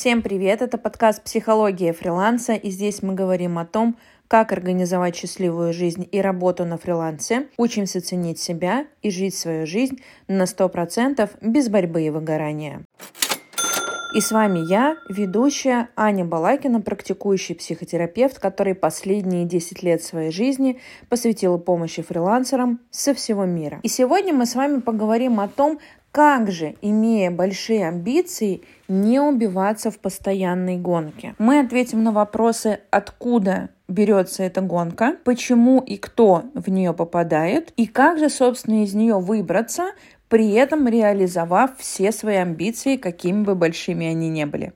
Всем привет! Это подкаст «Психология фриланса» и здесь мы говорим о том, как организовать счастливую жизнь и работу на фрилансе, учимся ценить себя и жить свою жизнь на 100% без борьбы и выгорания. И с вами я, ведущая Аня Балакина, практикующий психотерапевт, который последние 10 лет своей жизни посвятила помощи фрилансерам со всего мира. И сегодня мы с вами поговорим о том, как же, имея большие амбиции, не убиваться в постоянной гонке? Мы ответим на вопросы, откуда берется эта гонка, почему и кто в нее попадает, и как же, собственно, из нее выбраться, при этом реализовав все свои амбиции, какими бы большими они ни были.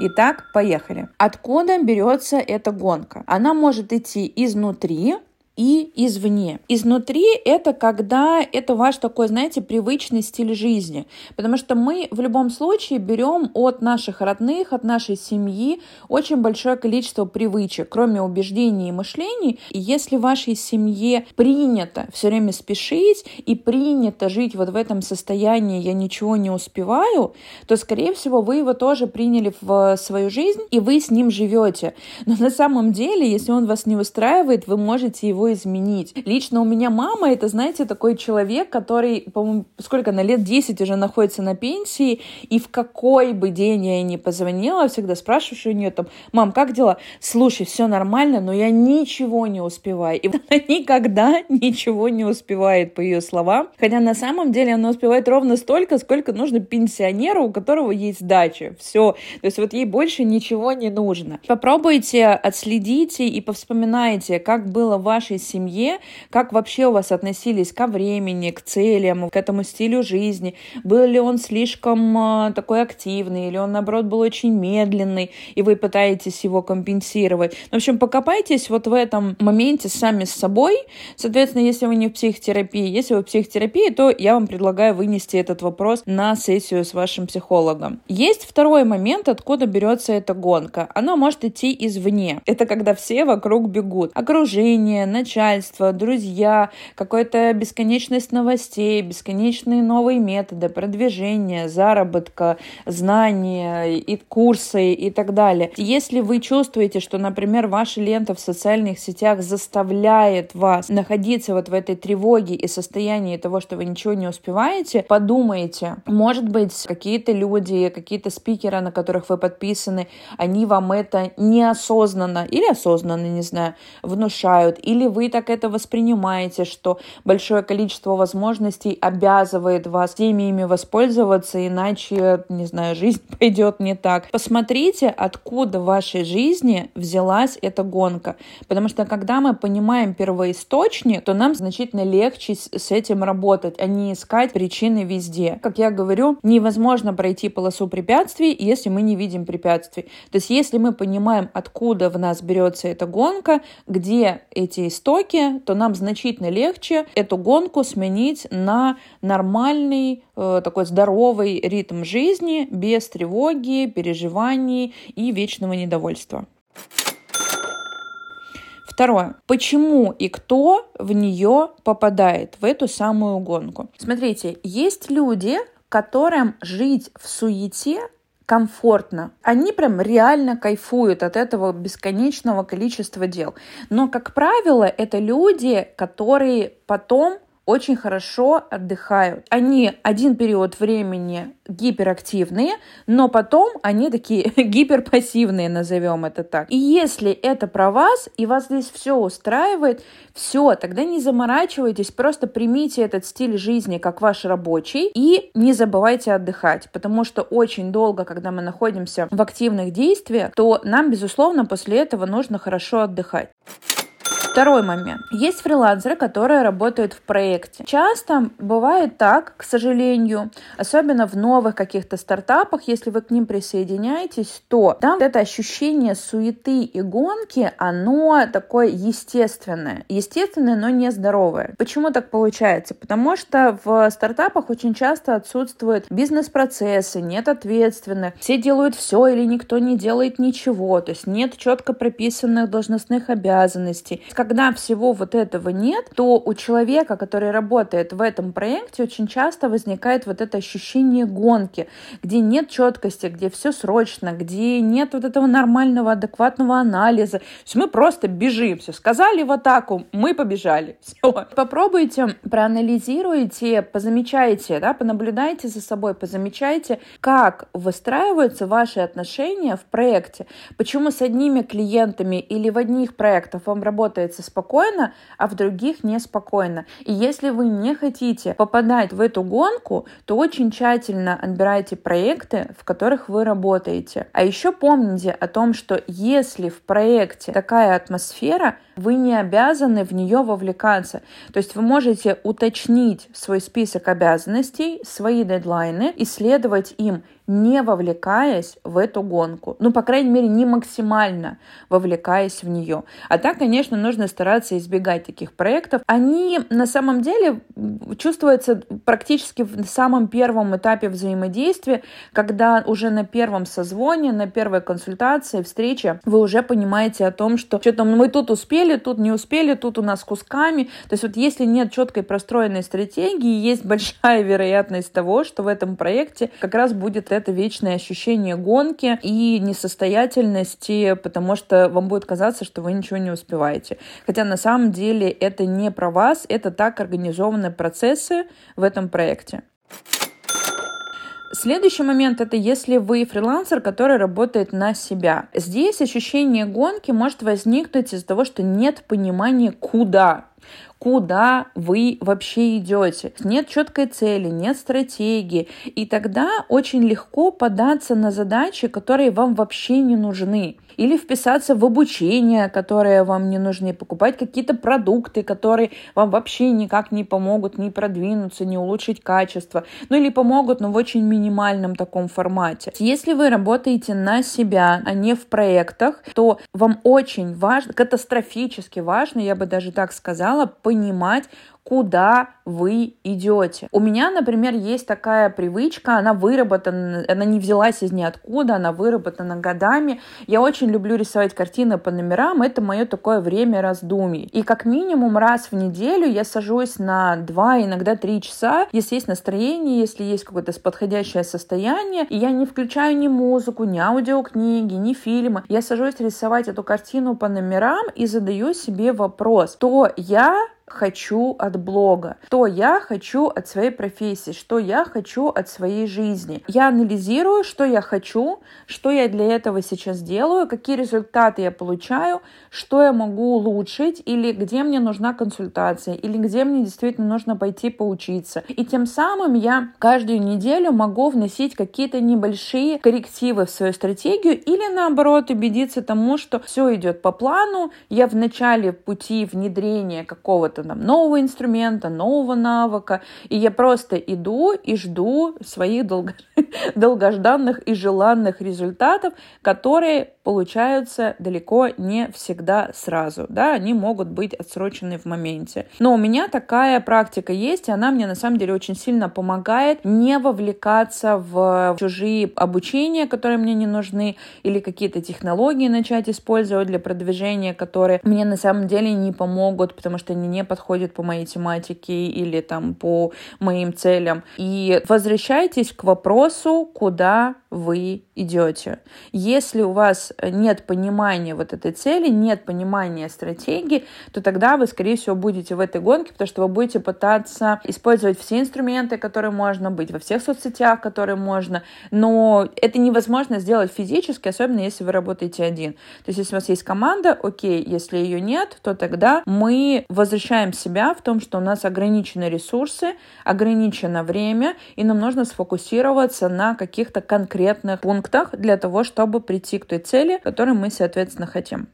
Итак, поехали. Откуда берется эта гонка? Она может идти изнутри, и извне. Изнутри это когда это ваш такой, знаете, привычный стиль жизни. Потому что мы в любом случае берем от наших родных, от нашей семьи очень большое количество привычек, кроме убеждений и мышлений. И если в вашей семье принято все время спешить и принято жить вот в этом состоянии «я ничего не успеваю», то, скорее всего, вы его тоже приняли в свою жизнь, и вы с ним живете. Но на самом деле, если он вас не устраивает, вы можете его изменить. Лично у меня мама, это, знаете, такой человек, который, по-моему, сколько, на лет 10 уже находится на пенсии, и в какой бы день я ей не позвонила, всегда спрашиваю у нее там, мам, как дела? Слушай, все нормально, но я ничего не успеваю. И она никогда ничего не успевает, по ее словам. Хотя на самом деле она успевает ровно столько, сколько нужно пенсионеру, у которого есть дача. Все. То есть вот ей больше ничего не нужно. Попробуйте, отследите и повспоминайте, как было в вашей вашей семье, как вообще у вас относились ко времени, к целям, к этому стилю жизни, был ли он слишком а, такой активный, или он, наоборот, был очень медленный, и вы пытаетесь его компенсировать. В общем, покопайтесь вот в этом моменте сами с собой. Соответственно, если вы не в психотерапии, если вы в психотерапии, то я вам предлагаю вынести этот вопрос на сессию с вашим психологом. Есть второй момент, откуда берется эта гонка. Она может идти извне. Это когда все вокруг бегут. Окружение, начальство, друзья, какая-то бесконечность новостей, бесконечные новые методы продвижения, заработка, знания и курсы и так далее. Если вы чувствуете, что, например, ваша лента в социальных сетях заставляет вас находиться вот в этой тревоге и состоянии того, что вы ничего не успеваете, подумайте, может быть, какие-то люди, какие-то спикеры, на которых вы подписаны, они вам это неосознанно или осознанно, не знаю, внушают, или вы так это воспринимаете, что большое количество возможностей обязывает вас теми ими воспользоваться, иначе, не знаю, жизнь пойдет не так. Посмотрите, откуда в вашей жизни взялась эта гонка. Потому что когда мы понимаем первоисточник, то нам значительно легче с этим работать, а не искать причины везде. Как я говорю, невозможно пройти полосу препятствий, если мы не видим препятствий. То есть если мы понимаем, откуда в нас берется эта гонка, где эти источники, истоки, то нам значительно легче эту гонку сменить на нормальный, э, такой здоровый ритм жизни, без тревоги, переживаний и вечного недовольства. Второе. Почему и кто в нее попадает, в эту самую гонку? Смотрите, есть люди, которым жить в суете комфортно. Они прям реально кайфуют от этого бесконечного количества дел. Но, как правило, это люди, которые потом очень хорошо отдыхают. Они один период времени гиперактивные, но потом они такие гиперпассивные, назовем это так. И если это про вас, и вас здесь все устраивает, все, тогда не заморачивайтесь, просто примите этот стиль жизни как ваш рабочий и не забывайте отдыхать, потому что очень долго, когда мы находимся в активных действиях, то нам, безусловно, после этого нужно хорошо отдыхать. Второй момент. Есть фрилансеры, которые работают в проекте. Часто бывает так, к сожалению, особенно в новых каких-то стартапах, если вы к ним присоединяетесь, то там это ощущение суеты и гонки, оно такое естественное. Естественное, но не здоровое. Почему так получается? Потому что в стартапах очень часто отсутствуют бизнес-процессы, нет ответственных, все делают все или никто не делает ничего, то есть нет четко прописанных должностных обязанностей когда всего вот этого нет, то у человека, который работает в этом проекте, очень часто возникает вот это ощущение гонки, где нет четкости, где все срочно, где нет вот этого нормального, адекватного анализа. То есть мы просто бежим, все сказали в атаку, мы побежали. Все. Попробуйте, проанализируйте, позамечайте, да, понаблюдайте за собой, позамечайте, как выстраиваются ваши отношения в проекте. Почему с одними клиентами или в одних проектах вам работается спокойно, а в других неспокойно. И если вы не хотите попадать в эту гонку, то очень тщательно отбирайте проекты, в которых вы работаете. А еще помните о том, что если в проекте такая атмосфера, вы не обязаны в нее вовлекаться. То есть вы можете уточнить свой список обязанностей, свои дедлайны, исследовать им не вовлекаясь в эту гонку. Ну, по крайней мере, не максимально вовлекаясь в нее. А так, конечно, нужно стараться избегать таких проектов. Они на самом деле чувствуются практически в самом первом этапе взаимодействия, когда уже на первом созвоне, на первой консультации, встрече вы уже понимаете о том, что что-то мы тут успели, тут не успели, тут у нас кусками. То есть вот если нет четкой простроенной стратегии, есть большая вероятность того, что в этом проекте как раз будет это вечное ощущение гонки и несостоятельности, потому что вам будет казаться, что вы ничего не успеваете. Хотя на самом деле это не про вас, это так организованы процессы в этом проекте. Следующий момент это если вы фрилансер, который работает на себя. Здесь ощущение гонки может возникнуть из-за того, что нет понимания куда куда вы вообще идете. Нет четкой цели, нет стратегии. И тогда очень легко податься на задачи, которые вам вообще не нужны или вписаться в обучение, которое вам не нужны, покупать какие-то продукты, которые вам вообще никак не помогут ни продвинуться, ни улучшить качество, ну или помогут, но в очень минимальном таком формате. Если вы работаете на себя, а не в проектах, то вам очень важно, катастрофически важно, я бы даже так сказала, понимать, куда вы идете. У меня, например, есть такая привычка, она выработана, она не взялась из ниоткуда, она выработана годами. Я очень люблю рисовать картины по номерам, это мое такое время раздумий. И как минимум раз в неделю я сажусь на два, иногда три часа, если есть настроение, если есть какое-то подходящее состояние, и я не включаю ни музыку, ни аудиокниги, ни фильмы. Я сажусь рисовать эту картину по номерам и задаю себе вопрос, то я хочу от блога, что я хочу от своей профессии, что я хочу от своей жизни. Я анализирую, что я хочу, что я для этого сейчас делаю, какие результаты я получаю, что я могу улучшить, или где мне нужна консультация, или где мне действительно нужно пойти поучиться. И тем самым я каждую неделю могу вносить какие-то небольшие коррективы в свою стратегию, или наоборот убедиться тому, что все идет по плану, я в начале пути внедрения какого-то какого-то там нового инструмента, нового навыка, и я просто иду и жду своих долго... долгожданных и желанных результатов, которые получаются далеко не всегда сразу, да, они могут быть отсрочены в моменте. Но у меня такая практика есть, и она мне на самом деле очень сильно помогает не вовлекаться в чужие обучения, которые мне не нужны, или какие-то технологии начать использовать для продвижения, которые мне на самом деле не помогут, потому что они не подходят по моей тематике или там по моим целям. И возвращайтесь к вопросу, куда вы идете. Если у вас нет понимания вот этой цели, нет понимания стратегии, то тогда вы, скорее всего, будете в этой гонке, потому что вы будете пытаться использовать все инструменты, которые можно быть, во всех соцсетях, которые можно, но это невозможно сделать физически, особенно если вы работаете один. То есть, если у вас есть команда, окей, если ее нет, то тогда мы возвращаем себя в том, что у нас ограничены ресурсы, ограничено время, и нам нужно сфокусироваться на каких-то конкретных пунктах для того, чтобы прийти к той цели, которую мы, соответственно, хотим.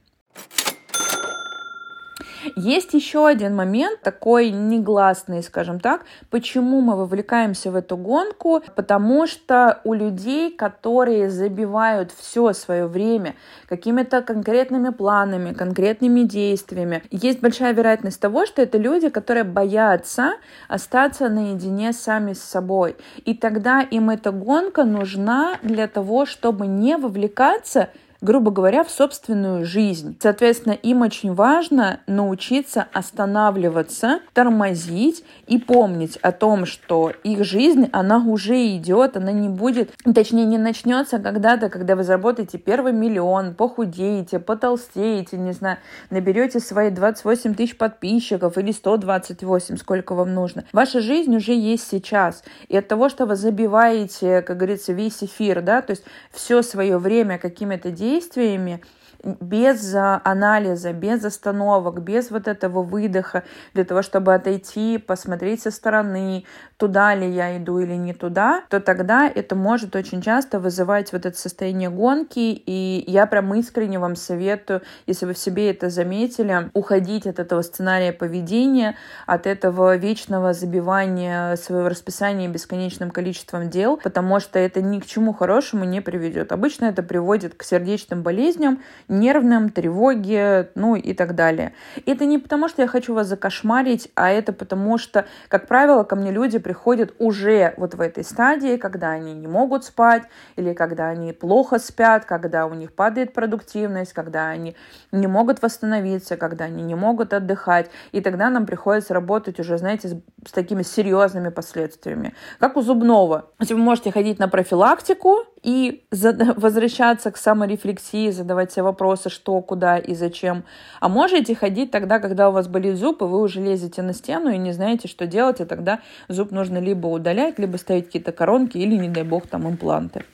Есть еще один момент, такой негласный, скажем так, почему мы вовлекаемся в эту гонку, потому что у людей, которые забивают все свое время какими-то конкретными планами, конкретными действиями, есть большая вероятность того, что это люди, которые боятся остаться наедине сами с собой. И тогда им эта гонка нужна для того, чтобы не вовлекаться грубо говоря, в собственную жизнь. Соответственно, им очень важно научиться останавливаться, тормозить и помнить о том, что их жизнь, она уже идет, она не будет, точнее, не начнется когда-то, когда вы заработаете первый миллион, похудеете, потолстеете, не знаю, наберете свои 28 тысяч подписчиков или 128, сколько вам нужно. Ваша жизнь уже есть сейчас. И от того, что вы забиваете, как говорится, весь эфир, да, то есть все свое время какими-то действиями, действиями без анализа, без остановок, без вот этого выдоха, для того, чтобы отойти, посмотреть со стороны, туда ли я иду или не туда, то тогда это может очень часто вызывать вот это состояние гонки, и я прям искренне вам советую, если вы в себе это заметили, уходить от этого сценария поведения, от этого вечного забивания своего расписания бесконечным количеством дел, потому что это ни к чему хорошему не приведет. Обычно это приводит к сердечным болезням, нервным, тревоге, ну и так далее. Это не потому, что я хочу вас закошмарить, а это потому, что, как правило, ко мне люди приходят уже вот в этой стадии, когда они не могут спать, или когда они плохо спят, когда у них падает продуктивность, когда они не могут восстановиться, когда они не могут отдыхать. И тогда нам приходится работать уже, знаете, с, с такими серьезными последствиями. Как у зубного. Вы можете ходить на профилактику, и возвращаться к саморефлексии, задавать себе вопросы, что, куда и зачем. А можете ходить тогда, когда у вас болит зуб, и вы уже лезете на стену и не знаете, что делать, и тогда зуб нужно либо удалять, либо ставить какие-то коронки или, не дай бог, там импланты.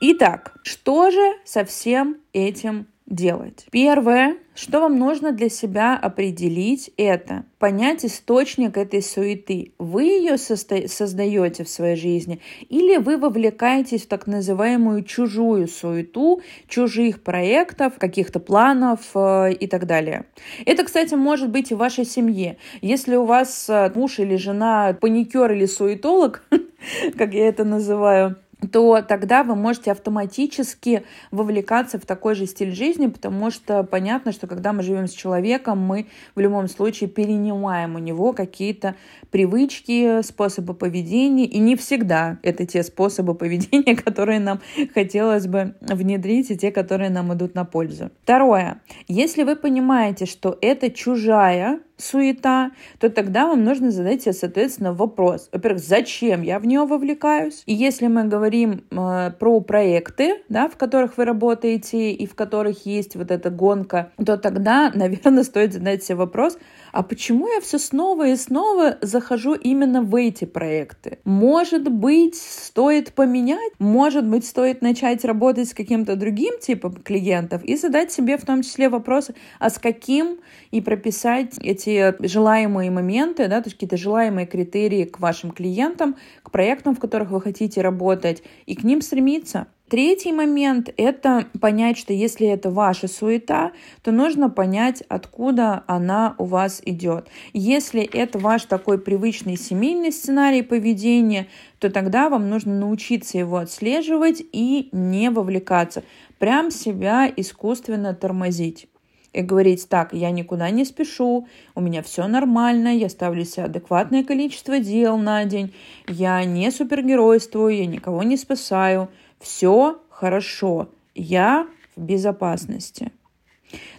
Итак, что же со всем этим делать. Первое, что вам нужно для себя определить, это понять источник этой суеты. Вы ее создаете в своей жизни или вы вовлекаетесь в так называемую чужую суету, чужих проектов, каких-то планов э, и так далее. Это, кстати, может быть и в вашей семье. Если у вас э, муж или жена паникер или суетолог, как я это называю, то тогда вы можете автоматически вовлекаться в такой же стиль жизни, потому что понятно, что когда мы живем с человеком, мы в любом случае перенимаем у него какие-то привычки, способы поведения, и не всегда это те способы поведения, которые нам хотелось бы внедрить, и те, которые нам идут на пользу. Второе. Если вы понимаете, что это чужая суета, то тогда вам нужно задать себе, соответственно, вопрос. Во-первых, зачем я в нее вовлекаюсь? И если мы говорим э, про проекты, да, в которых вы работаете и в которых есть вот эта гонка, то тогда, наверное, стоит задать себе вопрос, а почему я все снова и снова захожу именно в эти проекты? Может быть, стоит поменять? Может быть, стоит начать работать с каким-то другим типом клиентов и задать себе в том числе вопросы, а с каким и прописать эти желаемые моменты, да, то есть какие-то желаемые критерии к вашим клиентам, к проектам, в которых вы хотите работать, и к ним стремиться. Третий момент — это понять, что если это ваша суета, то нужно понять, откуда она у вас идет. Если это ваш такой привычный семейный сценарий поведения, то тогда вам нужно научиться его отслеживать и не вовлекаться. Прям себя искусственно тормозить и говорить, так, я никуда не спешу, у меня все нормально, я ставлю себе адекватное количество дел на день, я не супергеройствую, я никого не спасаю – все хорошо, я в безопасности.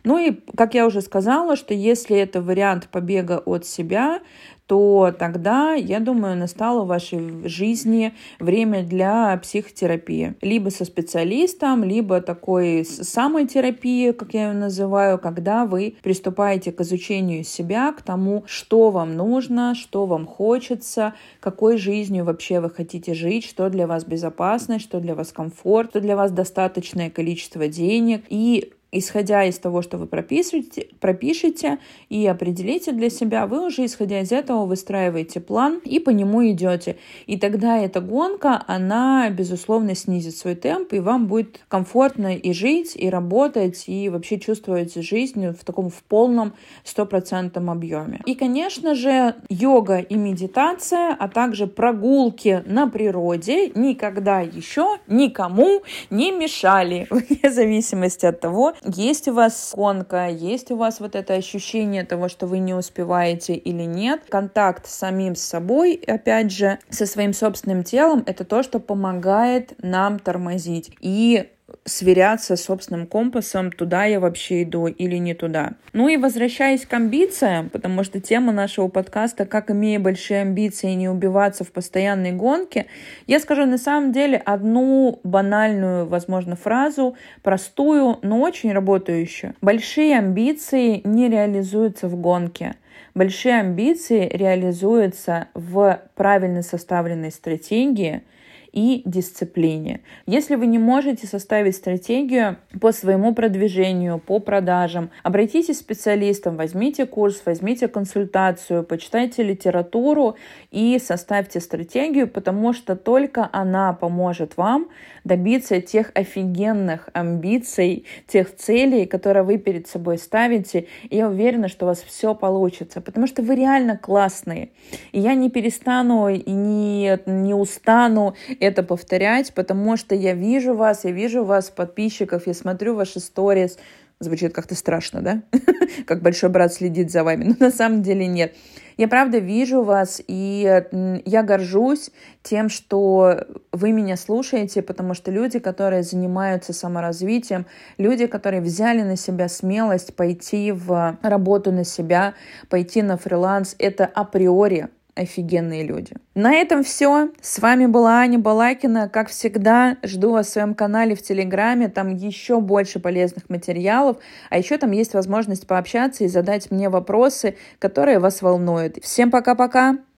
Ну и, как я уже сказала, что если это вариант побега от себя, то тогда, я думаю, настало в вашей жизни время для психотерапии. Либо со специалистом, либо такой самой терапии, как я ее называю, когда вы приступаете к изучению себя, к тому, что вам нужно, что вам хочется, какой жизнью вообще вы хотите жить, что для вас безопасность, что для вас комфорт, что для вас достаточное количество денег. И исходя из того, что вы пропишете, пропишете и определите для себя, вы уже исходя из этого выстраиваете план и по нему идете. И тогда эта гонка, она, безусловно, снизит свой темп, и вам будет комфортно и жить, и работать, и вообще чувствовать жизнь в таком в полном стопроцентном объеме. И, конечно же, йога и медитация, а также прогулки на природе никогда еще никому не мешали, вне зависимости от того, есть у вас гонка, есть у вас вот это ощущение того, что вы не успеваете или нет. Контакт с самим собой, опять же, со своим собственным телом, это то, что помогает нам тормозить. И сверяться с собственным компасом, туда я вообще иду или не туда. Ну и возвращаясь к амбициям, потому что тема нашего подкаста «Как, имея большие амбиции, не убиваться в постоянной гонке», я скажу на самом деле одну банальную, возможно, фразу, простую, но очень работающую. Большие амбиции не реализуются в гонке. Большие амбиции реализуются в правильно составленной стратегии – и дисциплине. Если вы не можете составить стратегию по своему продвижению, по продажам, обратитесь к специалистам, возьмите курс, возьмите консультацию, почитайте литературу и составьте стратегию, потому что только она поможет вам добиться тех офигенных амбиций, тех целей, которые вы перед собой ставите. И я уверена, что у вас все получится, потому что вы реально классные. И я не перестану и не, не устану это повторять, потому что я вижу вас, я вижу вас, подписчиков, я смотрю ваши сторис. Звучит как-то страшно, да? как большой брат следит за вами. Но на самом деле нет. Я правда вижу вас, и я горжусь тем, что вы меня слушаете, потому что люди, которые занимаются саморазвитием, люди, которые взяли на себя смелость пойти в работу на себя, пойти на фриланс, это априори офигенные люди. На этом все. С вами была Аня Балакина. Как всегда, жду вас в своем канале в Телеграме. Там еще больше полезных материалов. А еще там есть возможность пообщаться и задать мне вопросы, которые вас волнуют. Всем пока-пока!